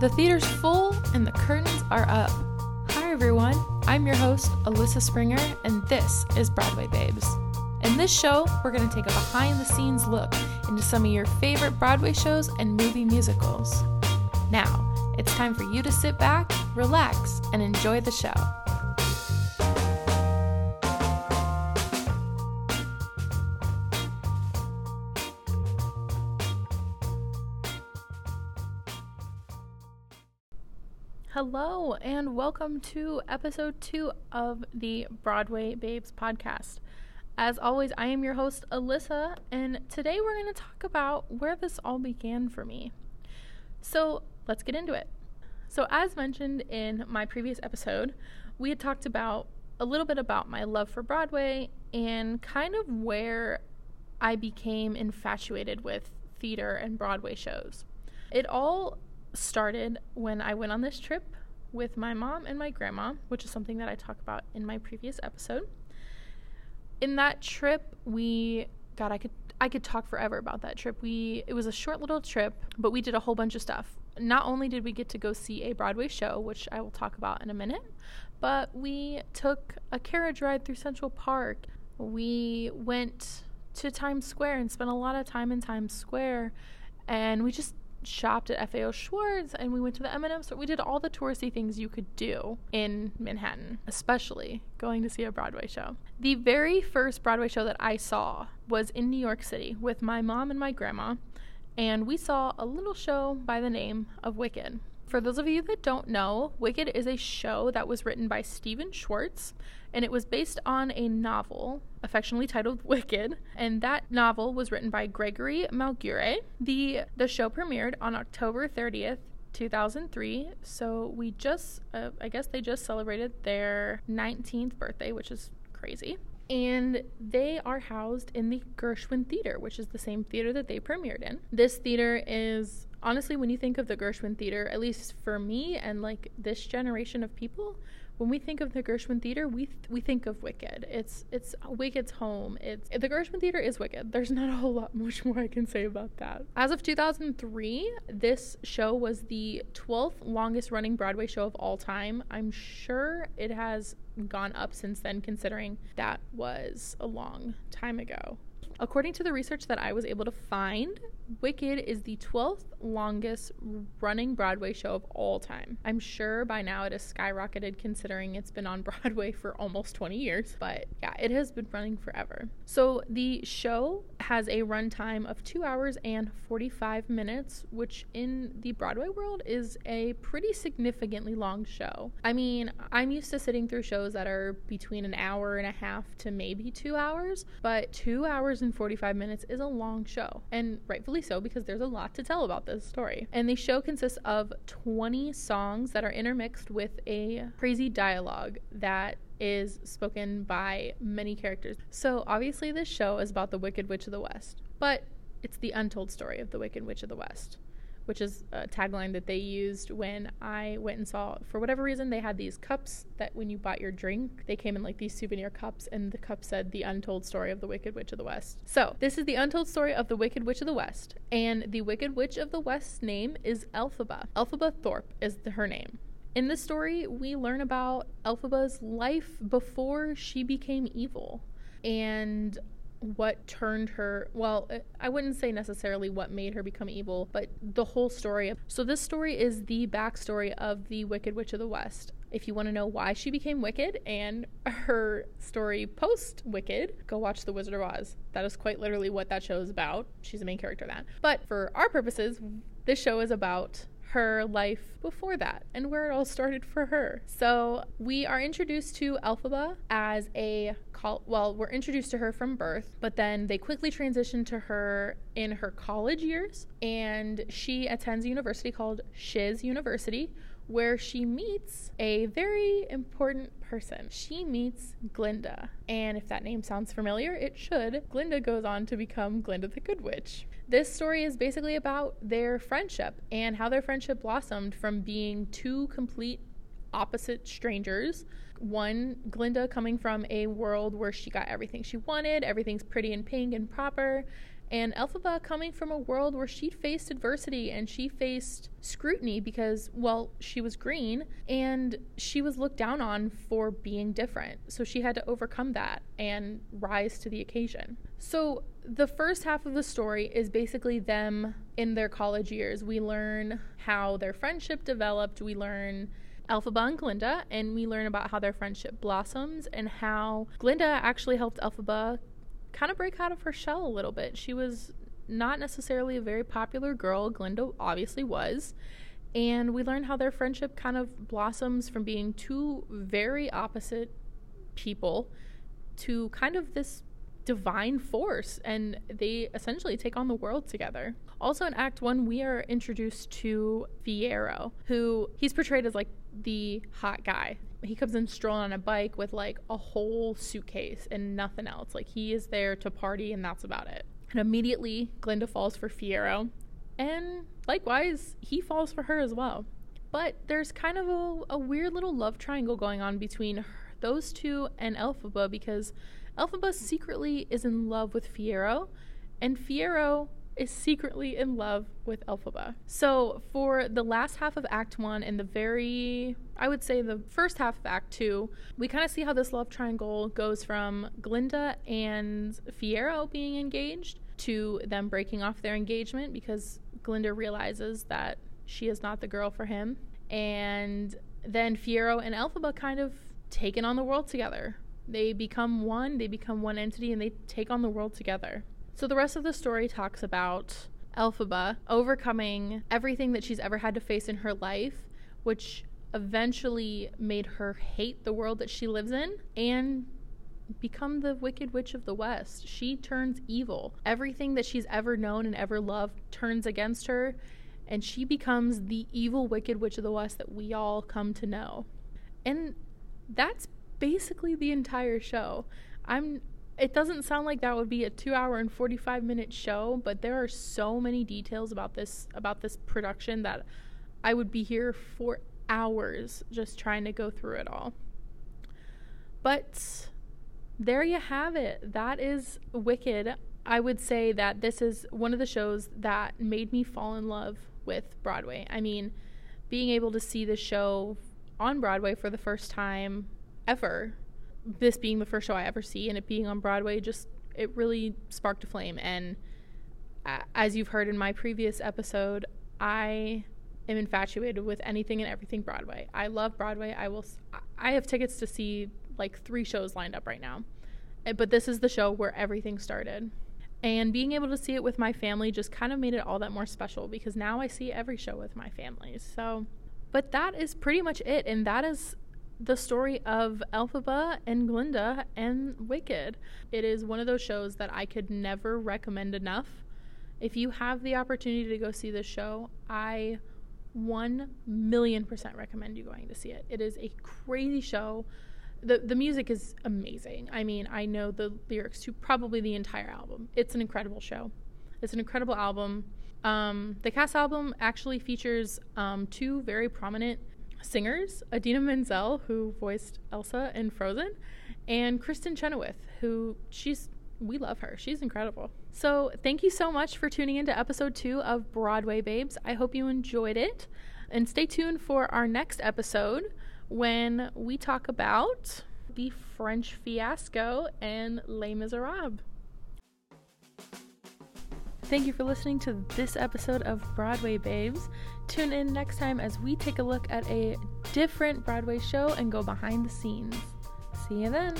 The theater's full and the curtains are up. Hi, everyone. I'm your host, Alyssa Springer, and this is Broadway Babes. In this show, we're going to take a behind the scenes look into some of your favorite Broadway shows and movie musicals. Now, it's time for you to sit back, relax, and enjoy the show. Hello, and welcome to episode two of the Broadway Babes podcast. As always, I am your host, Alyssa, and today we're going to talk about where this all began for me. So let's get into it. So, as mentioned in my previous episode, we had talked about a little bit about my love for Broadway and kind of where I became infatuated with theater and Broadway shows. It all started when I went on this trip with my mom and my grandma, which is something that I talk about in my previous episode. In that trip, we God, I could I could talk forever about that trip. We it was a short little trip, but we did a whole bunch of stuff. Not only did we get to go see a Broadway show, which I will talk about in a minute, but we took a carriage ride through Central Park. We went to Times Square and spent a lot of time in Times Square and we just shopped at FAO Schwarz and we went to the M&M store. We did all the touristy things you could do in Manhattan, especially going to see a Broadway show. The very first Broadway show that I saw was in New York City with my mom and my grandma, and we saw a little show by the name of Wicked. For those of you that don't know, Wicked is a show that was written by Stephen Schwartz, and it was based on a novel affectionately titled Wicked, and that novel was written by Gregory Maguire. The the show premiered on October 30th, 2003. So we just uh, I guess they just celebrated their 19th birthday, which is crazy. And they are housed in the Gershwin Theater, which is the same theater that they premiered in. This theater is honestly, when you think of the Gershwin Theater, at least for me and like this generation of people, when we think of the Gershwin Theater, we th- we think of Wicked. It's it's Wicked's home. It's the Gershwin Theater is Wicked. There's not a whole lot much more I can say about that. As of 2003, this show was the 12th longest running Broadway show of all time. I'm sure it has gone up since then, considering that was a long time ago. According to the research that I was able to find, Wicked is the 12th longest running Broadway show of all time. I'm sure by now it has skyrocketed considering it's been on Broadway for almost 20 years, but yeah, it has been running forever. So the show has a runtime of 2 hours and 45 minutes, which in the Broadway world is a pretty significantly long show. I mean, I'm used to sitting through shows that are between an hour and a half to maybe 2 hours, but 2 hours and 45 minutes is a long show. And rightfully so because there's a lot to tell about this story. And the show consists of 20 songs that are intermixed with a crazy dialogue that is spoken by many characters. So obviously, this show is about the Wicked Witch of the West, but it's the untold story of the Wicked Witch of the West which is a tagline that they used when I went and saw. For whatever reason, they had these cups that when you bought your drink, they came in like these souvenir cups, and the cup said "The Untold Story of the Wicked Witch of the West." So this is the untold story of the Wicked Witch of the West, and the Wicked Witch of the West's name is Elphaba. Elphaba Thorpe is the, her name. In this story, we learn about Elphaba's life before she became evil. And what turned her well uh, i wouldn't say necessarily what made her become evil but the whole story so this story is the backstory of the wicked witch of the west. If you want to know why she became wicked and her story post wicked go watch the wizard of oz. That is quite literally what that show is about. She's the main character in that. But for our purposes this show is about her life before that and where it all started for her. So we are introduced to Elphaba as a col- well, we're introduced to her from birth, but then they quickly transition to her in her college years, and she attends a university called Shiz University, where she meets a very important person. She meets Glinda. And if that name sounds familiar, it should. Glinda goes on to become Glinda the Good Witch. This story is basically about their friendship and how their friendship blossomed from being two complete opposite strangers. One, Glinda coming from a world where she got everything she wanted, everything's pretty and pink and proper, And Elphaba coming from a world where she faced adversity and she faced scrutiny because, well, she was green and she was looked down on for being different. So she had to overcome that and rise to the occasion. So the first half of the story is basically them in their college years. We learn how their friendship developed, we learn Elphaba and Glinda, and we learn about how their friendship blossoms and how Glinda actually helped Elphaba kind of break out of her shell a little bit. She was not necessarily a very popular girl. Glinda obviously was. And we learn how their friendship kind of blossoms from being two very opposite people to kind of this divine force and they essentially take on the world together. Also in act 1 we are introduced to Fiyero who he's portrayed as like the hot guy. He comes in strolling on a bike with like a whole suitcase and nothing else. Like he is there to party and that's about it. And immediately Glinda falls for Fiyero. and likewise he falls for her as well. But there's kind of a, a weird little love triangle going on between her, those two and Elphaba because Elphaba secretly is in love with Fiyero, and Fiyero is secretly in love with Elphaba. So, for the last half of Act 1 and the very, I would say the first half of Act 2, we kind of see how this love triangle goes from Glinda and Fiyero being engaged to them breaking off their engagement because Glinda realizes that she is not the girl for him. And then Fiyero and Elphaba kind of taking on the world together. They become one, they become one entity, and they take on the world together. So the rest of the story talks about Elphaba overcoming everything that she's ever had to face in her life, which eventually made her hate the world that she lives in and become the wicked witch of the west. She turns evil. Everything that she's ever known and ever loved turns against her, and she becomes the evil wicked witch of the west that we all come to know. And that's basically the entire show. I'm it doesn't sound like that would be a 2 hour and 45 minute show, but there are so many details about this about this production that I would be here for hours just trying to go through it all. But there you have it. That is Wicked. I would say that this is one of the shows that made me fall in love with Broadway. I mean, being able to see the show on Broadway for the first time ever. This being the first show I ever see and it being on Broadway just it really sparked a flame and as you've heard in my previous episode, I am infatuated with anything and everything Broadway. I love Broadway. I will I have tickets to see like 3 shows lined up right now. Eh, but this is the show where everything started. And being able to see it with my family just kind of made it all that more special because now I see every show with my family. So, but that is pretty much it. And that is the story of Elphaba and Glinda and Wicked. It is one of those shows that I could never recommend enough. If you have the opportunity to go see this show, I 1 million percent recommend you going to see it. It is a crazy show. The, the music is amazing. I mean, I know the lyrics to probably the entire album. It's an incredible show. It's an incredible album. Um, the cast album actually features um, two very prominent singers Idina Menzel, who voiced Elsa in Frozen, and Kristin Chenoweth, who she's we love her. She's incredible. So, thank you so much for tuning into episode two of Broadway Babes. I hope you enjoyed it. And stay tuned for our next episode when we talk about the French fiasco and Les Miserables. Thank you for listening to this episode of Broadway Babes. Tune in next time as we take a look at a different Broadway show and go behind the scenes. See you then.